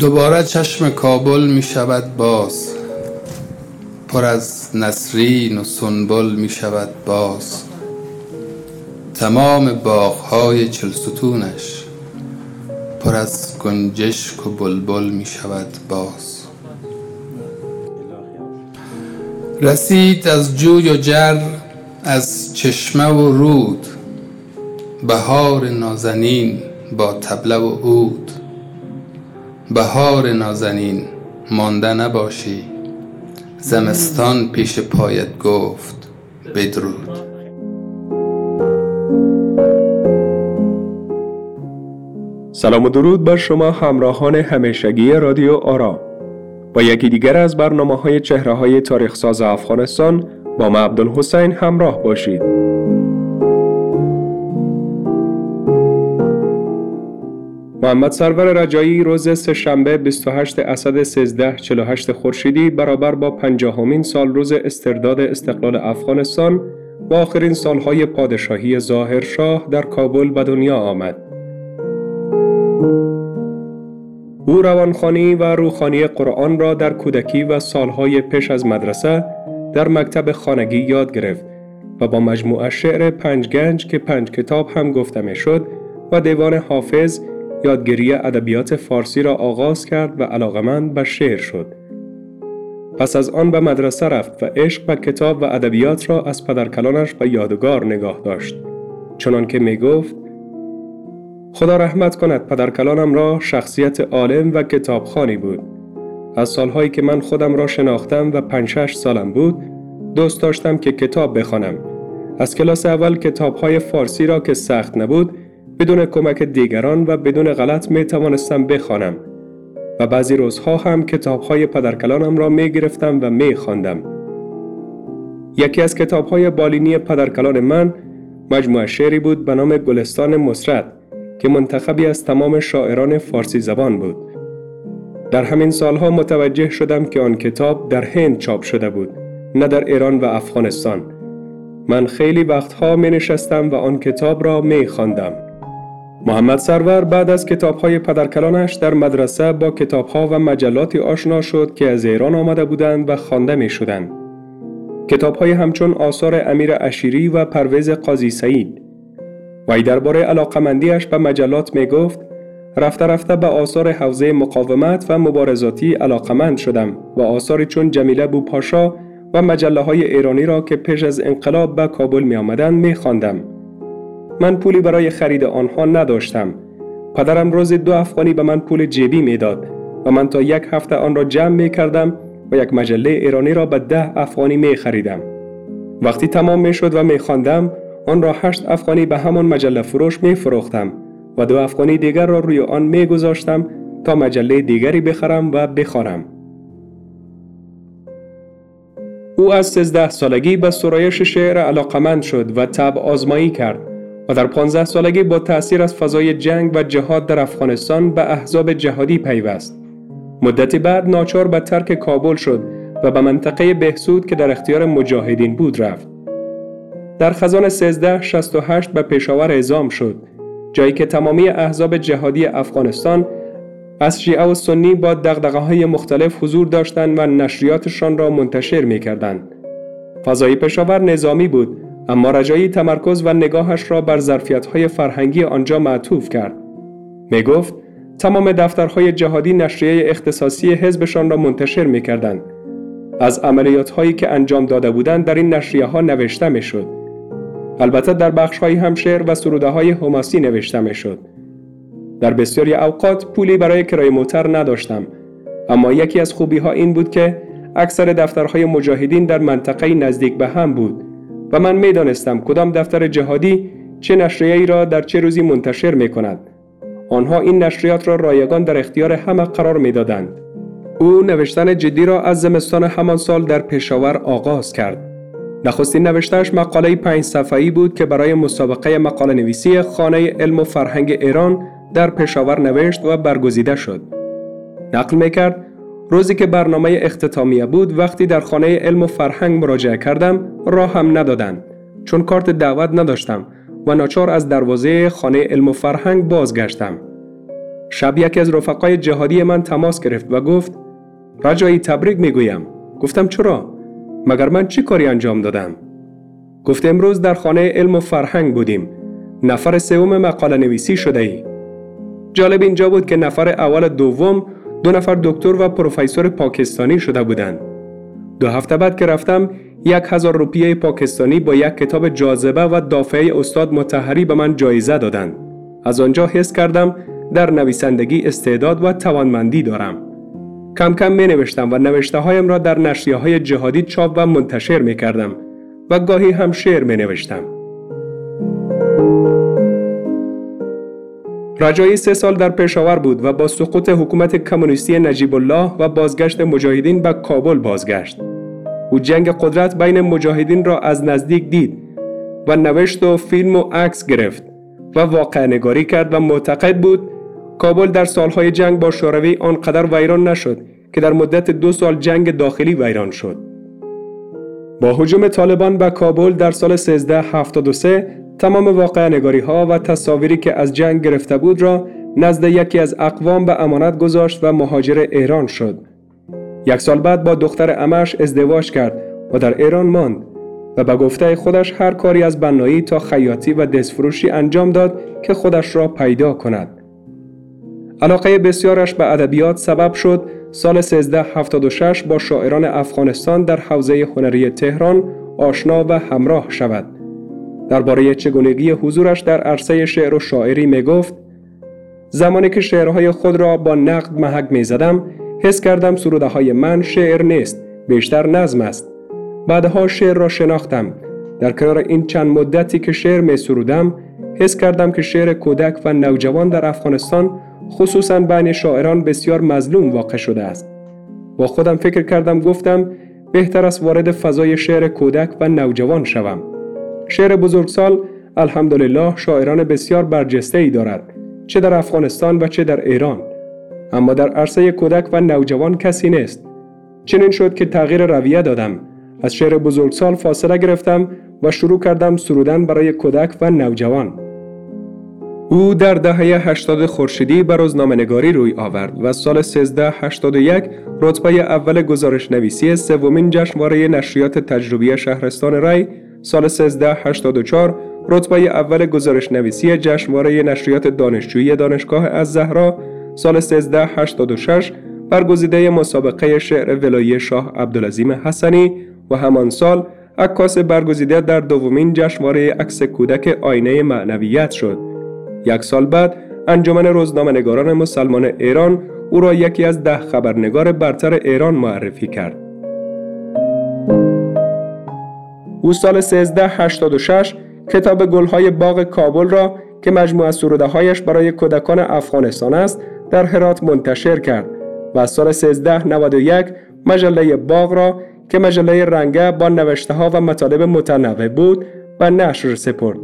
دوباره چشم کابل می شود باز. پر از نسرین و سنبل می شود باز. تمام باغهای چلستونش پر از گنجشک و بلبل می شود باز. رسید از جوی و جر از چشمه و رود. بهار نازنین با طبله و عود. بهار نازنین مانده نباشی. زمستان پیش پایت گفت بدرود. سلام و درود بر شما همراهان همیشگی رادیو آرام. با یکی دیگر از برنامه های چهره های تاریخ ساز افغانستان با ما عبدالحسین همراه باشید. محمد سرور رجایی روز سهشنبه 28 اسد 1348 خورشیدی برابر با پنجاهمین سال روز استرداد استقلال افغانستان و آخرین سالهای پادشاهی ظاهر شاه در کابل به دنیا آمد. او روانخانی و روخانی قرآن را در کودکی و سالهای پیش از مدرسه در مکتب خانگی یاد گرفت و با مجموعه شعر پنج گنج که پنج کتاب هم گفته می شد و دیوان حافظ یادگیری ادبیات فارسی را آغاز کرد و علاقمند به شعر شد. پس از آن به مدرسه رفت و عشق به کتاب و ادبیات را از پدرکلانش به یادگار نگاه داشت. چنان که می گفت خدا رحمت کند پدرکلانم را شخصیت عالم و کتابخانی بود. از سالهایی که من خودم را شناختم و پنج سالم بود دوست داشتم که کتاب بخوانم. از کلاس اول کتابهای فارسی را که سخت نبود بدون کمک دیگران و بدون غلط می توانستم بخوانم و بعضی روزها هم کتاب های پدرکلانم را می گرفتم و می خواندم. یکی از کتاب های بالینی پدرکلان من مجموعه شعری بود به نام گلستان مسرت که منتخبی از تمام شاعران فارسی زبان بود. در همین سالها متوجه شدم که آن کتاب در هند چاپ شده بود نه در ایران و افغانستان. من خیلی وقتها می نشستم و آن کتاب را می خواندم. محمد سرور بعد از کتابهای پدرکلانش در مدرسه با کتابها و مجلاتی آشنا شد که از ایران آمده بودند و خوانده می شدند. کتابهای همچون آثار امیر اشیری و پرویز قاضی سعید وی درباره علاقمندیش به مجلات می گفت رفته رفته به آثار حوزه مقاومت و مبارزاتی علاقمند شدم و آثاری چون جمیله بوپاشا و مجله های ایرانی را که پیش از انقلاب به کابل می آمدن می خواندم. من پولی برای خرید آنها نداشتم. پدرم روز دو افغانی به من پول جیبی می‌داد و من تا یک هفته آن را جمع می کردم و یک مجله ایرانی را به ده افغانی می خریدم. وقتی تمام می شد و می خواندم آن را هشت افغانی به همان مجله فروش می فروختم و دو افغانی دیگر را روی آن می گذاشتم تا مجله دیگری بخرم و بخوانم. او از 13 سالگی به سرایش شعر علاقمند شد و تب آزمایی کرد و در 15 سالگی با تأثیر از فضای جنگ و جهاد در افغانستان به احزاب جهادی پیوست. مدتی بعد ناچار به ترک کابل شد و به منطقه بهسود که در اختیار مجاهدین بود رفت. در خزان 1368 به پشاور اعزام شد جایی که تمامی احزاب جهادی افغانستان از شیعه و سنی با دقدقه های مختلف حضور داشتند و نشریاتشان را منتشر می کردند. فضای پشاور نظامی بود اما رجایی تمرکز و نگاهش را بر های فرهنگی آنجا معطوف کرد. می گفت تمام دفترهای جهادی نشریه اختصاصی حزبشان را منتشر می کردند. از عملیات هایی که انجام داده بودند در این نشریه ها نوشته می شد. البته در بخش های هم شعر و سروده های حماسی نوشته می شد. در بسیاری اوقات پولی برای کرای موتر نداشتم اما یکی از خوبی ها این بود که اکثر دفترهای مجاهدین در منطقه نزدیک به هم بود و من می دانستم کدام دفتر جهادی چه نشریه‌ای را در چه روزی منتشر می کند. آنها این نشریات را رایگان در اختیار همه قرار می دادند. او نوشتن جدی را از زمستان همان سال در پشاور آغاز کرد. نخستین نوشتهش مقاله پنج صفحه‌ای بود که برای مسابقه مقاله نویسی خانه علم و فرهنگ ایران در پشاور نوشت و برگزیده شد. نقل می کرد روزی که برنامه اختتامیه بود وقتی در خانه علم و فرهنگ مراجعه کردم راه هم ندادند چون کارت دعوت نداشتم و ناچار از دروازه خانه علم و فرهنگ بازگشتم. شب یکی از رفقای جهادی من تماس گرفت و گفت رجایی تبریک می‌گویم. گفتم چرا؟ مگر من چی کاری انجام دادم؟ گفت امروز در خانه علم و فرهنگ بودیم. نفر سوم مقاله نویسی شده ای. جالب اینجا بود که نفر اول دوم دو نفر دکتر و پروفسور پاکستانی شده بودند دو هفته بعد که رفتم یک هزار روپیه پاکستانی با یک کتاب جاذبه و دافعه استاد متحری به من جایزه دادند. از آنجا حس کردم در نویسندگی استعداد و توانمندی دارم. کم کم می نوشتم و نوشته هایم را در نشریه های جهادی چاپ و منتشر می کردم و گاهی هم شعر می نوشتم. رجایی سه سال در پشاور بود و با سقوط حکومت کمونیستی نجیب الله و بازگشت مجاهدین به کابل بازگشت. او جنگ قدرت بین مجاهدین را از نزدیک دید و نوشت و فیلم و عکس گرفت و واقع نگاری کرد و معتقد بود کابل در سالهای جنگ با شوروی آنقدر ویران نشد که در مدت دو سال جنگ داخلی ویران شد. با حجوم طالبان به کابل در سال 1373 تمام واقع نگاری ها و تصاویری که از جنگ گرفته بود را نزد یکی از اقوام به امانت گذاشت و مهاجر ایران شد. یک سال بعد با دختر امش ازدواج کرد و در ایران ماند و به گفته خودش هر کاری از بنایی تا خیاطی و دستفروشی انجام داد که خودش را پیدا کند. علاقه بسیارش به ادبیات سبب شد سال 1376 با شاعران افغانستان در حوزه هنری تهران آشنا و همراه شود. درباره چگونگی حضورش در عرصه شعر و شاعری می گفت زمانی که شعرهای خود را با نقد محک می زدم حس کردم سروده های من شعر نیست بیشتر نظم است. بعدها شعر را شناختم. در کنار این چند مدتی که شعر می سرودم حس کردم که شعر کودک و نوجوان در افغانستان خصوصا بین شاعران بسیار مظلوم واقع شده است. با خودم فکر کردم گفتم بهتر است وارد فضای شعر کودک و نوجوان شوم. شعر بزرگسال الحمدلله شاعران بسیار برجسته ای دارد چه در افغانستان و چه در ایران. اما در عرصه کودک و نوجوان کسی نیست. چنین شد که تغییر رویه دادم. از شعر بزرگسال فاصله گرفتم و شروع کردم سرودن برای کودک و نوجوان. او در دهه 80 خورشیدی به روزنامه‌نگاری روی آورد و سال 1381 رتبه اول گزارش نویسی سومین جشنواره نشریات تجربی شهرستان رای سال 1384 رتبه اول گزارش نویسی جشنواره نشریات دانشجویی دانشگاه از زهرا سال 1386 برگزیده مسابقه شعر ولایی شاه عبدالعظیم حسنی و همان سال عکاس برگزیده در دومین جشنواره عکس کودک آینه معنویت شد. یک سال بعد انجمن روزنامه‌نگاران مسلمان ایران او را یکی از ده خبرنگار برتر ایران معرفی کرد. او سال 1386 کتاب گلهای باغ کابل را که مجموعه سروده هایش برای کودکان افغانستان است در هرات منتشر کرد و سال 1391 مجله باغ را که مجله رنگه با نوشته ها و مطالب متنوع بود به نشر سپرد.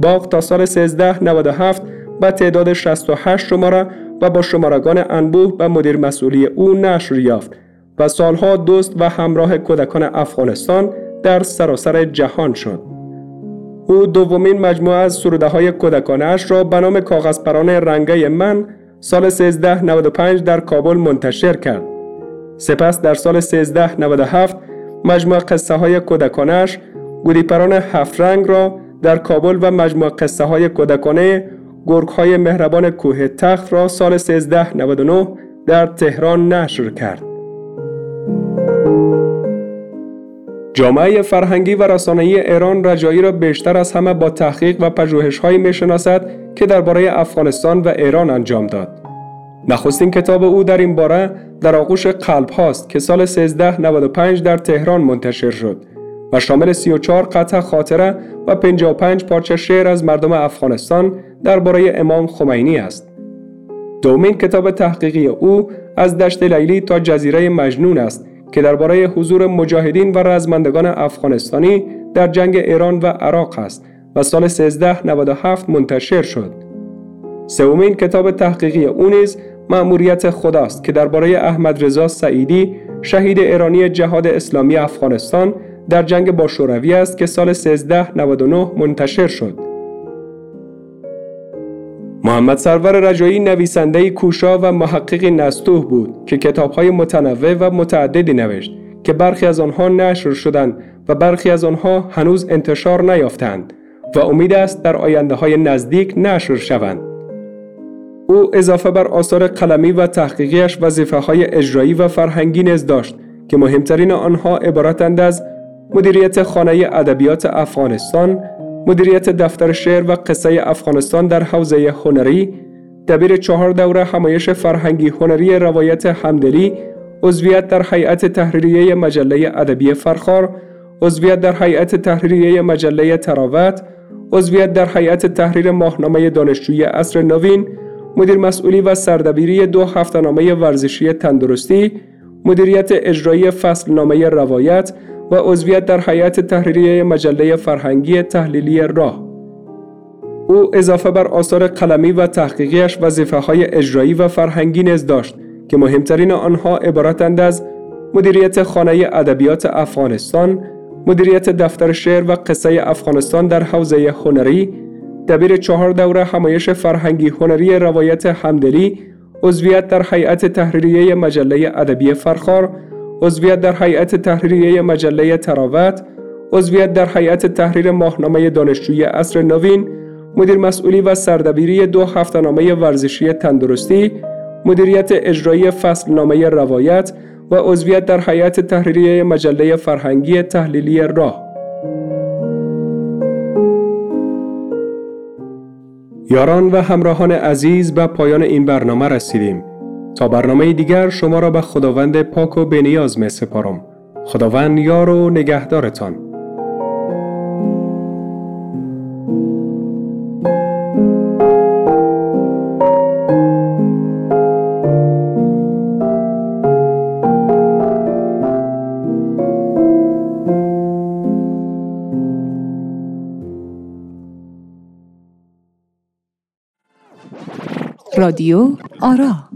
باغ تا سال 1397 به تعداد 68 شماره و با شمارگان انبوه به مدیر مسئولی او نشر یافت و سالها دوست و همراه کودکان افغانستان در سراسر جهان شد. او دومین مجموعه از سروده های کودکانش را به نام کاغذ پران رنگه من سال 1395 در کابل منتشر کرد. سپس در سال 1397 مجموعه قصه های کودکانش گودیپران هفت رنگ را در کابل و مجموعه قصه های کودکانه گرگ های مهربان کوه تخت را سال 1399 در تهران نشر کرد. جامعه فرهنگی و رسانه‌ای ایران رجایی را بیشتر از همه با تحقیق و پژوهش‌هایی می‌شناسد که درباره افغانستان و ایران انجام داد. نخستین کتاب او در این باره در آغوش قلب هاست که سال 1395 در تهران منتشر شد و شامل 34 قطع خاطره و 55 پارچه شعر از مردم افغانستان درباره امام خمینی است. دومین کتاب تحقیقی او از دشت لیلی تا جزیره مجنون است که درباره حضور مجاهدین و رزمندگان افغانستانی در جنگ ایران و عراق است و سال 1397 منتشر شد. سومین کتاب تحقیقی او نیز مأموریت خداست که درباره احمد رضا سعیدی شهید ایرانی جهاد اسلامی افغانستان در جنگ با شوروی است که سال 1399 منتشر شد. محمد سرور رجایی نویسنده کوشا و محقق نستوه بود که کتابهای متنوع و متعددی نوشت که برخی از آنها نشر شدند و برخی از آنها هنوز انتشار نیافتند و امید است در آینده های نزدیک نشر شوند. او اضافه بر آثار قلمی و تحقیقیش وظیفه های اجرایی و فرهنگی نیز داشت که مهمترین آنها عبارتند از مدیریت خانه ادبیات افغانستان، مدیریت دفتر شعر و قصه افغانستان در حوزه هنری، دبیر چهار دوره همایش فرهنگی هنری روایت همدلی، عضویت در هیئت تحریریه مجله ادبی فرخار، عضویت در هیئت تحریریه مجله تراوت، عضویت در هیئت تحریر ماهنامه دانشجوی اصر نوین، مدیر مسئولی و سردبیری دو هفتهنامه ورزشی تندرستی، مدیریت اجرایی فصل نامه روایت. و عضویت در هیئت تحریریه مجله فرهنگی تحلیلی راه. او اضافه بر آثار قلمی و تحقیقیش وظیفه های اجرایی و فرهنگی نیز داشت که مهمترین آنها عبارتند از مدیریت خانه ادبیات افغانستان، مدیریت دفتر شعر و قصه افغانستان در حوزه هنری، دبیر چهار دوره همایش فرهنگی هنری روایت همدلی، عضویت در هیئت تحریریه مجله ادبی فرخار، عضویت در هیئت تحریریه مجله تراوت، عضویت در هیئت تحریر ماهنامه دانشجوی اصر نوین، مدیر مسئولی و سردبیری دو هفتهنامه ورزشی تندرستی، مدیریت اجرایی فصل نامه روایت و عضویت در هیئت تحریریه مجله فرهنگی تحلیلی راه. یاران و همراهان عزیز به پایان این برنامه رسیدیم. تا برنامه دیگر شما را به خداوند پاک و بنیاز می سپارم. خداوند یار و نگهدارتان. رادیو آرا